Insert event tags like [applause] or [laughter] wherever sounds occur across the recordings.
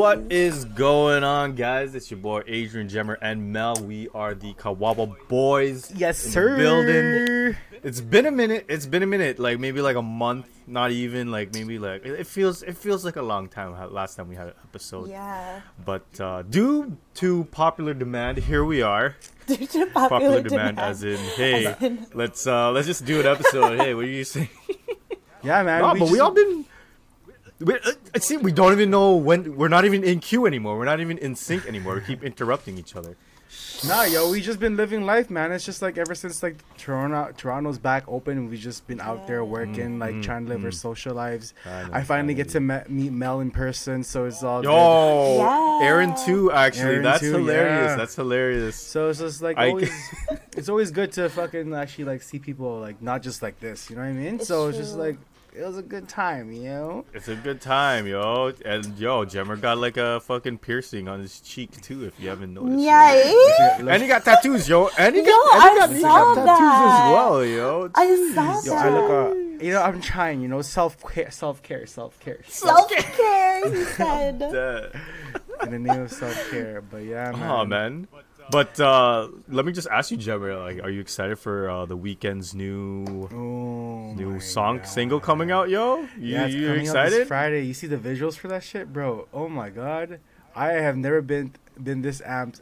What is going on, guys? It's your boy Adrian Gemmer and Mel. We are the Kawawa Boyz. Yes, in the sir. building. It's been a minute. It's been a minute. Like maybe like a month. Not even like maybe like it feels. It feels like a long time. Last time we had an episode. Yeah. But uh, due to popular demand, here we are. [laughs] Due to Popular, popular, demand, as in, hey, As in- let's uh let's just do an episode. hey, what are you saying? [laughs] Yeah, man. No, but we all been. We, uh, see, we don't even know when. We're not even in queue anymore. We're not even in sync anymore. We keep interrupting each other. Nah, yo, we just been living life, man. It's just like ever since like Toronto, Toronto's back open, we just been out there working, like Mm, trying to live our mm. social lives. I know, I finally get to me- meet Mel in person, so it's all good. Yo, Yeah. Aaron too. Actually, Aaron that's too, hilarious. yeah. That's hilarious. So it's just like I- always, [laughs] it's always good to fucking actually like see people like not just like this, you know what I mean? It's so it's just like it was a good time, you know. It's a good time, yo. And yo, Jemmer got like a fucking piercing on his cheek too. If you haven't noticed. Yay! And he got tattoos, yo. And he Yo, got, and he I got, he saw got tattoos as well, yo. I saw Yo, that. I look, uh, you know, I'm trying, you know, self care, self care, self care, Self care, he said. [laughs] In the name of self care. But yeah, man. Oh man. But uh, let me just ask you, Jemmer, like, are you excited for uh, the Weeknd's new Oh, new song God. single coming out, yo? You, Yeah, it's you coming out excited? this Friday. You see the visuals for that shit, bro? Oh my god, I have never been been this amped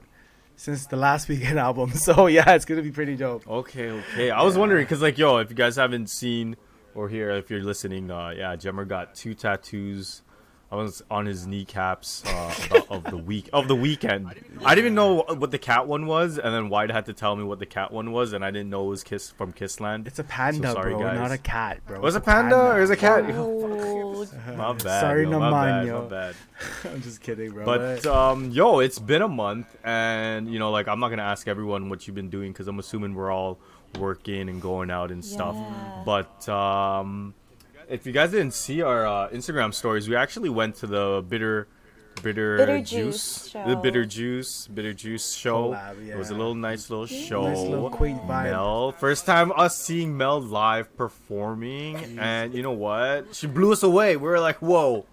since the last [laughs] weekend album. So yeah, it's gonna be pretty dope. Okay, okay. I was wondering because, like, yo, if you guys haven't seen or hear, if you're listening, uh, yeah, Jemmer got two tattoos. I was on his kneecaps uh, about, of the week of the Weeknd. I didn't even know what the cat one was, and then White had to tell me what the cat one was, and I didn't know it was Kiss from Kissland. It's a panda, sorry, bro, guys. not a cat, bro. was It's a panda or is a cat? Oh, [laughs] My bad. Sorry, yo, my naman, bad, yo. my bad. [laughs] I'm just kidding, bro. But um, yo, it's been a month, and you know, like I'm not gonna ask everyone what you've been doing because I'm assuming we're all working and going out and stuff. Yeah. But um, if you guys didn't see our uh, Instagram stories, we actually went to the bitter. Bitter, Bitter juice, Juice the bitter juice, bitter juice show. Collab, It was a little nice little show. nice little quaint vibe. Mel, first time us seeing Mel live performing, and you know what? She blew us away. We were like, whoa,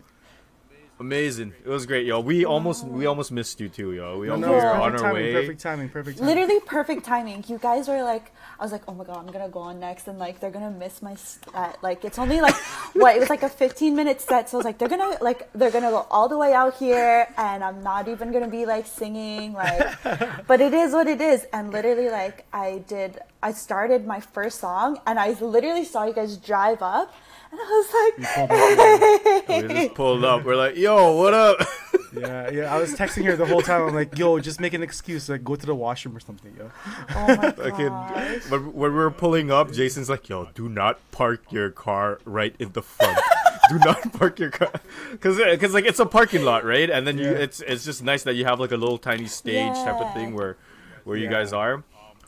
amazing! It was great, y'all. We almost we almost missed you too, yo. We, no, we no, were it's on perfect our timing, way. perfect timing, perfect timing. literally perfect timing. You guys were like, I was like, oh my god, I'm gonna go on next, and like they're gonna miss my set. Like it's only like [laughs] what it was like a 15 minute set, so I was like, they're gonna like they're gonna go all the way out here, and I'm not even gonna be like singing, like, [laughs] but it is what it is. And literally, like I did, I started my first song, and I literally saw you guys drive up, and [laughs] I was like, [laughs] We just pulled up. We're like, yo, what up? [laughs] Yeah, yeah. I was texting her the whole time. I'm like, yo, just make an excuse, like go to the washroom or something, yo. oh my Okay, god. when, when we were pulling up, Jason's like, "Yo, do not park your car right in the front. do not park your car, because because like it's a parking lot, right? And then you, Yeah. it's it's just nice that you have like a little tiny stage type of thing where where you guys are.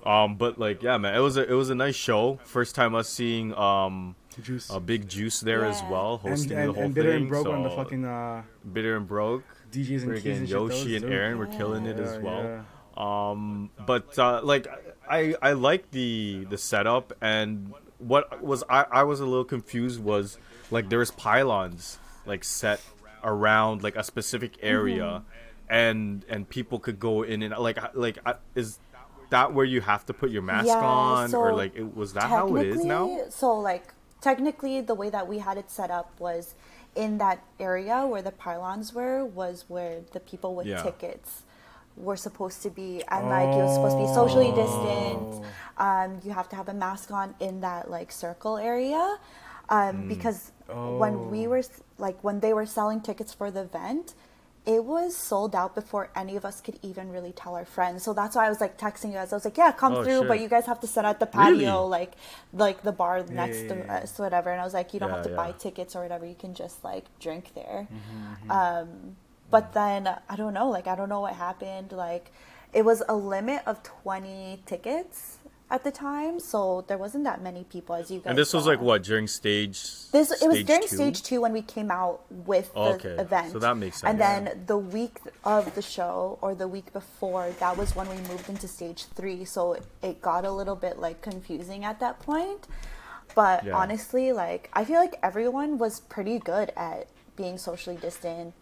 Um, but like, yeah, man, it was a it was a nice show. First time us seeing um Juice. a big juice there as well, hosting and, the whole and bitter thing. and broke on the so fucking uh, bitter and broke. DJs and keys Freaking and shit. Yoshi and. Aaron were killing it as well. yeah. Um, but uh, like I I like the the setup and what was I I was a little confused was like there's pylons like set around like a specific area and and people could go in and like like I- is that where you have to put your mask Yeah, on or like it, was that how it is now? So like technically the way that we had it set up was in that area where the pylons were was where the people with Yeah. tickets were supposed to be and like it was supposed to be socially distant. Oh. Um, you have to have a mask on in that like circle area. Um, Hmm. because when we were like when they were selling tickets for the event, it was sold out before any of us could even really tell our friends. So that's why I was like texting you guys. I was like, "Yeah, come Oh, through, but you guys have to sit at the patio, Really? like like the bar next yeah, to yeah. us, whatever." And I was like, "You don't Yeah, have to yeah. buy tickets or whatever. You can just like drink there." Mm-hmm, Um, but then I don't know. Like I don't know what happened. Like it was a limit of twenty tickets at the time, so there wasn't that many people as you guys. And this was like what during stage? This it was during two? stage two when we came out with the Okay, event. so that makes sense. And sense. then the week of the show or the week before, that was when we moved into stage three. So it, it got a little bit like confusing at that point. But Yeah. honestly, like I feel like everyone was pretty good at being socially distant.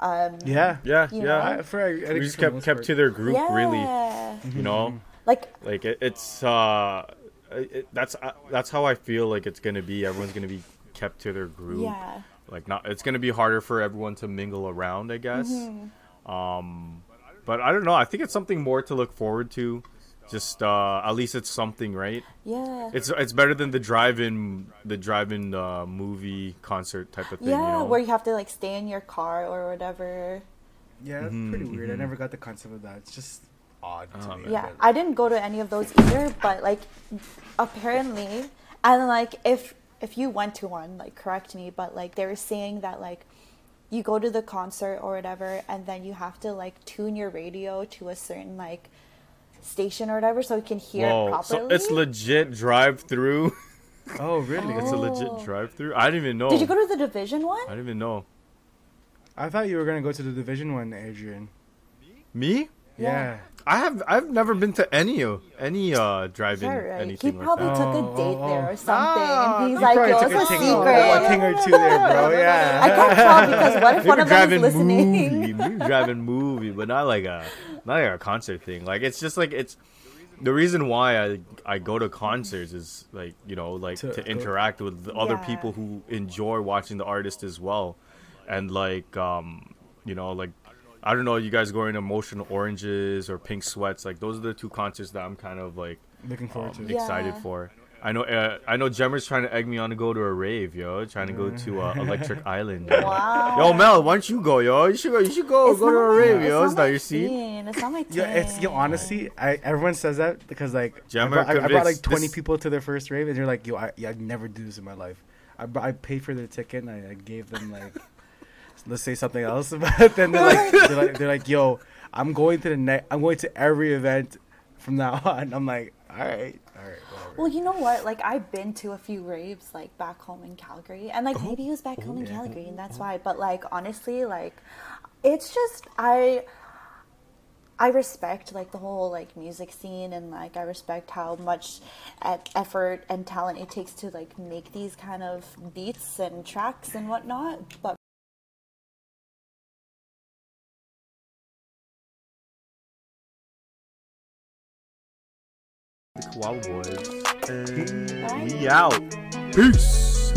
Um, Yeah. Yeah, yeah. know? I, for, I, I we just kept kept part. to their group, really. yeah. You know, Like like it, it's uh, it, that's uh, that's how I feel like it's gonna be. Everyone's gonna be kept to their group. yeah. Like not, it's gonna be harder for everyone to mingle around, I guess. Mm-hmm. Um, but I don't know. I think it's something more to look forward to. Just uh, at least it's something, right? Yeah. It's it's better than the drive-in the drive-in uh, movie concert type of thing. yeah, you know? where you have to like stay in your car or whatever. Yeah, it's Mhm, pretty weird. I mhm. never got the concept of that. It's just odd to Oh, me. Yeah, I didn't go to any of those either, but like apparently, and like if if you went to one, like correct me, but like they were saying that like you go to the concert or whatever, and then you have to like tune your radio to a certain like station or whatever, so you can hear it properly. so it's legit drive-through. [laughs] Oh, really? it's a legit Oh. drive-through. I didn't even know. Did you go to the division one? I didn't even know. I thought you were gonna go to the division one, Adrian. Me? Yeah. Yeah. I have I've never been to any of any uh drive-in Yeah, right. He anything like probably that. took a Oh, date oh, there oh. or something, Ah, and he's he like, probably "Yo, it's a a thing- secret." a thing or two there, bro. [laughs] Yeah. I can't tell because what if [laughs] Maybe one of them is listening? movie, maybe driving movie, but not like a not like a concert thing. Like it's just like it's the reason why I I go to concerts is like you know like To to, interact with the other Yeah. people who enjoy watching the artist as well, and like um you know like I don't know you guys going to Emotional Oranges or Pink Sweats like those are the two concerts that I'm kind of like Looking forward um, to it. Yeah. excited for. I know uh, I know Jemmer's trying to egg me on to go to a rave, yo, trying to go to uh, [laughs] Electric Island. yo. Wow. Yo, Mel, why don't you go, yo? You should go. You should go. It's go to a my- rave, yo. It's my not your scene. thing. It's not my Yeah, it's yo. Honestly, I everyone says that because like I brought, I, I brought like twenty this- people to their first rave, and they're like, "Yo, I, yeah, I'd never do this in my life." I, I paid for their ticket, and I, I gave them like, let's say something else, [laughs] but then they're like, they're like, they're like, "Yo, I'm going to the next. I'm going to every event from now [laughs] on." I'm like, "All right, all right, whatever." Well, you know what? Like I've been to a few raves like back home in Calgary, and like maybe it was back oh, home in. Calgary, and that's uh-huh. why. But like honestly, like it's just I. I respect like the whole like music scene and like I respect how much effort and talent it takes to like make these kind of beats and tracks and whatnot. But Wild Boys. And we out. Peace.